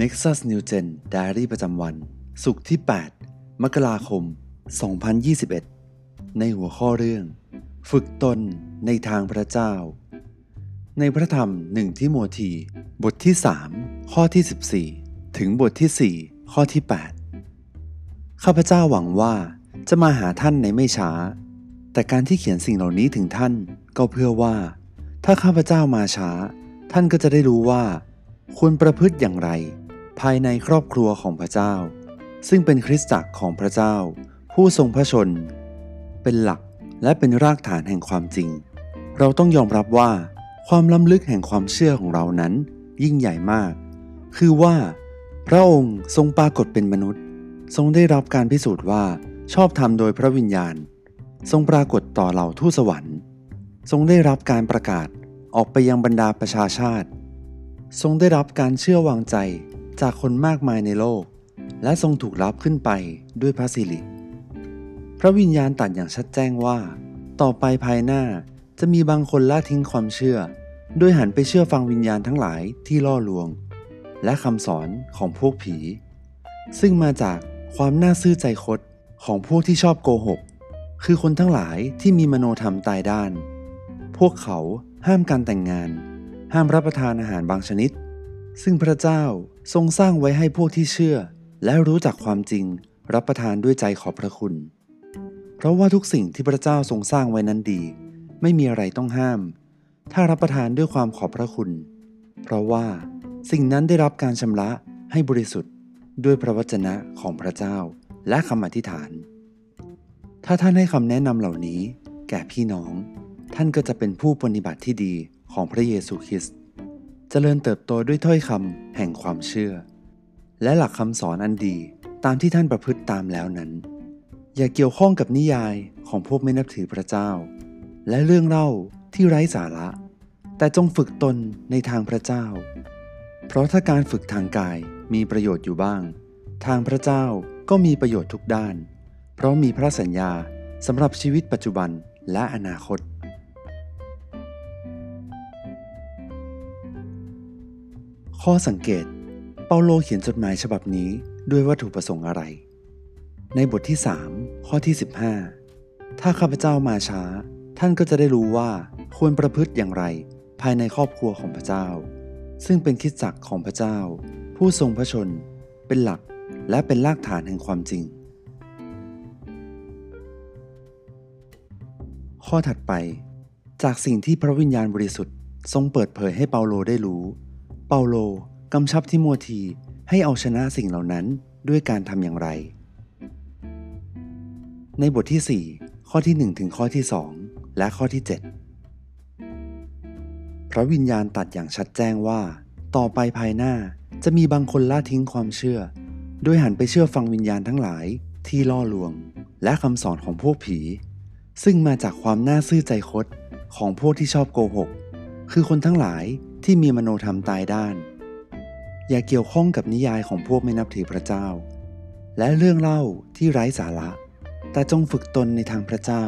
Nexus New Gen Diary ประจำวัน สุขที่ 8 มกราคม 2021 ในหัวข้อเรื่อง ฝึกตนในทางพระเจ้า ในพระธรรมหนึ่งที่โมทีบทที่ 3 ข้อที่ 14 ถึงบทที่ 4 ข้อที่ 8 ข้าพเจ้าหวังว่าจะมาหาท่านในไม่ช้า แต่การที่เขียนสิ่งเหล่านี้ถึงท่านก็เพื่อว่า ถ้าข้าพเจ้ามาช้า ท่านก็จะได้รู้ว่า ควรประพฤติอย่างไร ภายในครอบครัวของพระเจ้า ซึ่งเป็นคริสตจักรของพระเจ้า ผู้ทรงพระชน เป็นหลักและเป็นรากฐานแห่งความจริง เราต้องยอมรับว่า ความล้ำลึกแห่งความเชื่อของเรานั้น ยิ่งใหญ่มาก คือว่า พระองค์ทรงปรากฏเป็นมนุษย์ ทรงได้รับการพิสูจน์ว่าชอบธรรมโดยพระวิญญาณ ทรงปรากฏต่อเหล่าทูตสวรรค์ ทรงได้รับการประกาศออกไปยังบรรดาประชาชาติ ทรงได้รับการเชื่อวางใจ จากคนมากมายในโลก และทรงถูกรับขึ้นไปด้วยพระสิริ พระวิญญาณตัดอย่างชัดแจ้งว่า ต่อไปภายหน้าจะมีบางคนละทิ้งความเชื่อ โดยหันไปเชื่อฟังวิญญาณทั้งหลายที่ล่อลวง และคำสอนของพวกผี ซึ่งมาจากความน่าซื่อใจคดของพวกที่ชอบโกหก คือคนทั้งหลายที่มีมโนธรรมตายด้าน พวกเขาห้ามการแต่งงาน ห้ามรับประทานอาหารบางชนิด ซึ่งพระเจ้า ทรงสร้างไว้ให้พวกที่เชื่อ และรู้จักความจริง รับประทานด้วยใจขอบพระคุณ เพราะว่าทุกสิ่งที่พระเจ้าทรงสร้างไว้นั้นดี ไม่มีอะไรต้องห้าม ถ้ารับประทานด้วยความขอบพระคุณ เพราะว่าสิ่งนั้นได้รับการชำระให้บริสุทธิ์ด้วยพระวจนะของพระเจ้าและคำอธิษฐาน ถ้าท่านให้คำแนะนำเหล่านี้ แก่พี่น้อง ท่านก็จะเป็นผู้ปฏิบัติที่ดีของพระเยซูคริสต์ เจริญเติบโตด้วยถ้อยคำแห่งความเชื่อ และหลักคำสอนอันดีตามที่ท่านประพฤติตามแล้วนั้น อย่าเกี่ยวข้องกับนิยายของพวกไม่นับถือพระเจ้า และเรื่องเล่าที่ไร้สาระ แต่จงฝึกตนในทางพระเจ้า เพราะถ้าการฝึกทางกายมีประโยชน์อยู่บ้าง ทางพระเจ้าก็มีประโยชน์ทุกด้าน เพราะมีพระสัญญาสำหรับชีวิตปัจจุบันและอนาคต ข้อสังเกต เปาโลเขียนจดหมายฉบับนี้ด้วยวัตถุประสงค์อะไร ในบทที่ 3 ข้อที่ 15 ถ้าข้าพเจ้ามาช้า ท่านก็จะได้รู้ว่าควรประพฤติอย่างไรภายในครอบครัวของพระเจ้า ซึ่งเป็นคิดจักรของพระเจ้า ผู้ทรงพระชน เป็นหลักและเป็นรากฐานแห่งความจริง ข้อถัดไป จากสิ่งที่พระวิญญาณบริสุทธิ์ทรงเปิดเผยให้เปาโลได้รู้ เปาโลกำชับทิโมธีให้เอาชนะสิ่งเหล่านั้นด้วยการทำอย่างไร ในบทที่ 4 ข้อที่ 1 ถึงข้อที่ 2 และข้อที่ 7 พระวิญญาณตัดอย่างชัดแจ้งว่า ต่อไปภายหน้าจะมีบางคนละทิ้งความเชื่อ โดยหันไปเชื่อฟังวิญญาณทั้งหลายที่ล่อลวง และคำสอนของพวกผี ซึ่งมาจากความน่าซื่อใจคดของพวกที่ชอบโกหก คือคนทั้งหลาย ที่มีมโนธรรมตายด้าน อย่าเกี่ยวข้องกับนิยายของพวกไม่นับถือพระเจ้า และเรื่องเล่าที่ไร้สาระ แต่จงฝึกตนในทางพระเจ้า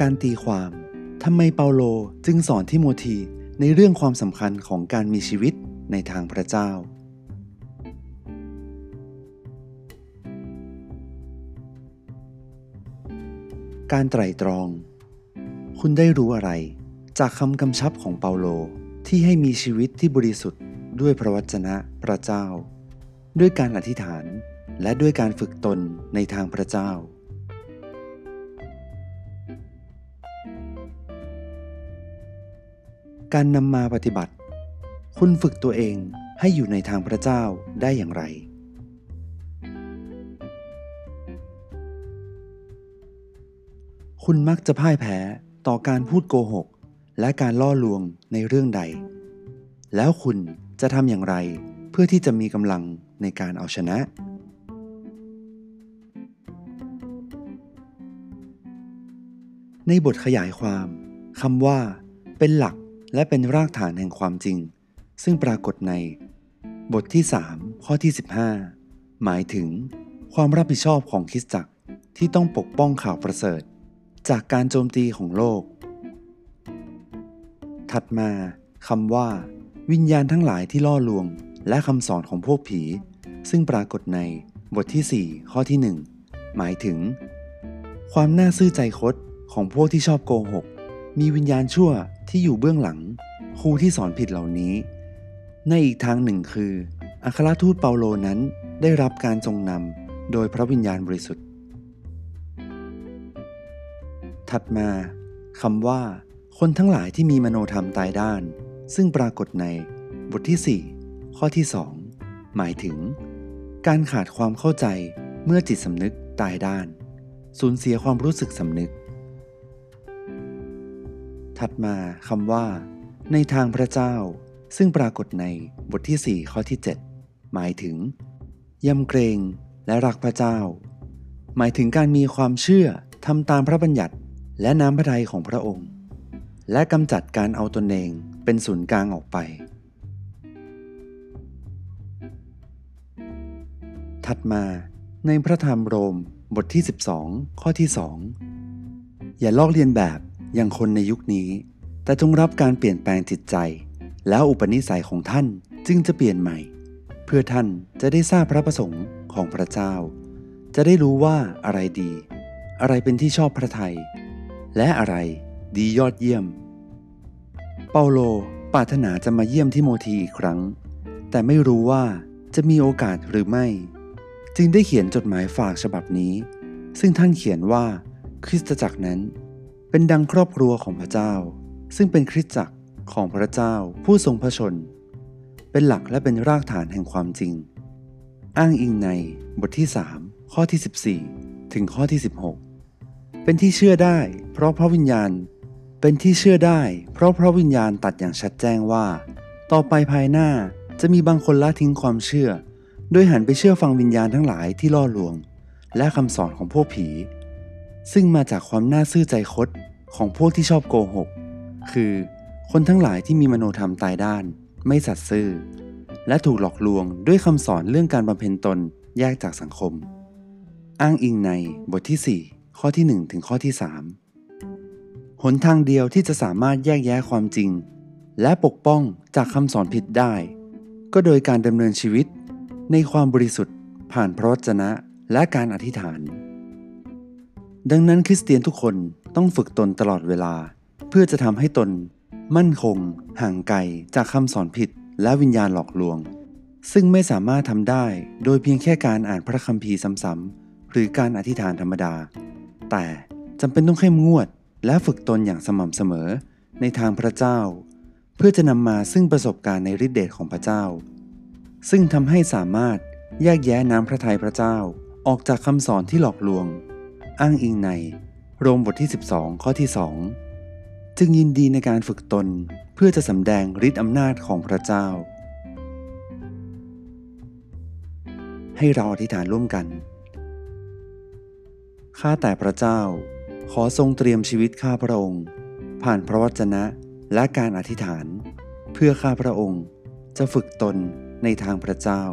การตีความทำไมเปาโลจึงสอนทิโมธีในเรื่องความสำคัญของการมีชีวิตในทางพระเจ้า การไตร่ตรอง คุณได้รู้อะไร จากคำกำชับของเปาโลที่ให้มีชีวิตที่บริสุทธิ์ด้วยพระวจนะพระเจ้า ด้วยการอธิษฐานและด้วยการฝึกตนในทางพระเจ้า การนำมาปฏิบัติ คุณฝึกตัวเองให้อยู่ในทางพระเจ้าได้อย่างไร คุณมักจะพ่ายแพ้ต่อการพูดโกหก และการล่อลวงในเรื่องใด แล้วคุณจะทำอย่างไรเพื่อที่จะมีกำลังในการเอาชนะ ในบทขยายความคำว่า เป็นหลักและเป็นรากฐานแห่งความจริง ซึ่งปรากฏใน บทที่ 3 ข้อที่ 15 หมายถึง ความรับผิดชอบของคริสตจักรที่ต้องปกป้องข่าวประเสริฐ จากการโจมตีของโลก ถัดมาคำว่า วิญญาณทั้งหลายที่ล่อลวง และคำสอนของพวกผี ซึ่งปรากฏในบทที่ 4 ข้อที่ 1 หมายถึง ความน่าซื่อใจคดของพวกที่ชอบโกหก มีวิญญาณชั่วที่อยู่เบื้องหลัง ครูที่สอนผิดเหล่านี้ ในอีกทางหนึ่งคือ อัครทูตเปาโลนั้นได้รับการทรงนำโดยพระวิญญาณบริสุทธิ์ ถัดมาคำว่า คนทั้งหลายที่มีมโนธรรมตายด้าน ซึ่งปรากฏในบทที่ 4 ข้อที่ 2 หมายถึง การขาดความเข้าใจเมื่อจิตสำนึกตายด้าน สูญเสียความรู้สึกสำนึก ถัดมาคำว่า ในทางพระเจ้า ซึ่งปรากฏในบทที่ 4 ข้อที่ 7 หมายถึง ยำเกรงและรักพระเจ้า หมายถึงการมีความเชื่อทำตามพระบัญญัติ และน้ำพระทัยของพระองค์ และกำจัดการเอาตนเองเป็นศูนย์กลางออกไป ถัดมาในพระธรรมโรมบทที่ 12 ข้อที่ 2 อย่าลอกเลียนแบบอย่างคนในยุคนี้ แต่จงรับการเปลี่ยนแปลงจิตใจ แล้วอุปนิสัยของท่านจึงจะเปลี่ยนใหม่ เพื่อท่านจะได้ทราบพระประสงค์ของพระเจ้า จะได้รู้ว่าอะไรดี อะไรเป็นที่ชอบพระทัย และอะไรดียอดเยี่ยม เปาโลปรารถนาจะมาเยี่ยมที่โมทีอีกครั้ง แต่ไม่รู้ว่าจะมีโอกาสหรือไม่ จึงได้เขียนจดหมายฝากฉบับนี้ ซึ่งท่านเขียนว่าคริสตจักรนั้น เป็นดังครอบครัวของพระเจ้า ซึ่งเป็นคริสตจักรของพระเจ้าผู้ทรงพระชน เป็นหลักและเป็นรากฐานแห่งความจริง อ้างอิงในบทที่ 3 ข้อที่ 14 ถึงข้อที่ 16 เป็นที่เชื่อได้ เพราะพระวิญญาณ เป็นที่เชื่อได้ เพราะพระวิญญาณตัดอย่างชัดแจ้งว่า ต่อไปภายหน้าจะมีบางคนละทิ้งความเชื่อ โดยหันไปเชื่อฟังวิญญาณทั้งหลายที่ล่อลวง และคำสอนของพวกผี ซึ่งมาจากความน่าซื่อใจคดของพวกที่ชอบโกหก คือคนทั้งหลายที่มีมโนธรรมตายด้าน ไม่สัตย์ซื่อ และถูกหลอกลวงด้วยคำสอนเรื่องการบำเพ็ญตนแยกจากสังคม อ้างอิงในบทที่ 4 ข้อที่ 1 ถึงข้อที่ 3 หนทางเดียวที่จะสามารถแยกแยะความจริง และปกป้องจากคำสอนผิดได้ ก็โดยการดำเนินชีวิต ในความบริสุทธิ์ ผ่านพระวจนะและการอธิษฐาน ดังนั้นคริสเตียนทุกคนต้องฝึกตนตลอดเวลา เพื่อจะทำให้ตน มั่นคง ห่างไกลจากคำสอนผิดและวิญญาณหลอกลวง ซึ่งไม่สามารถทำได้โดยเพียงแค่การอ่านพระคัมภีร์ซ้ำๆหรือการอธิษฐานธรรมดา แต่จำเป็นต้องเข้มงวด และฝึกตนอย่างสม่ำเสมอในทางพระเจ้า เพื่อจะนำมาซึ่งประสบการณ์ในฤทธิเดชของพระเจ้า ซึ่งทำให้สามารถแยกแยะน้ำพระทัยพระเจ้าออกจากคำสอนที่หลอกลวง อ้างอิงในโรมบทที่ 12 ข้อที่ 2 จึงยินดีในการฝึกตนเพื่อจะสำแดงฤทธิอำนาจของพระเจ้า ให้เราอธิษฐานร่วมกัน ข้าแต่พระเจ้า ขอทรงเตรียมชีวิตข้าพระองค์ ผ่านพระวจนะและการอธิษฐาน เพื่อข้าพระองค์จะฝึกตนในทางพระเจ้า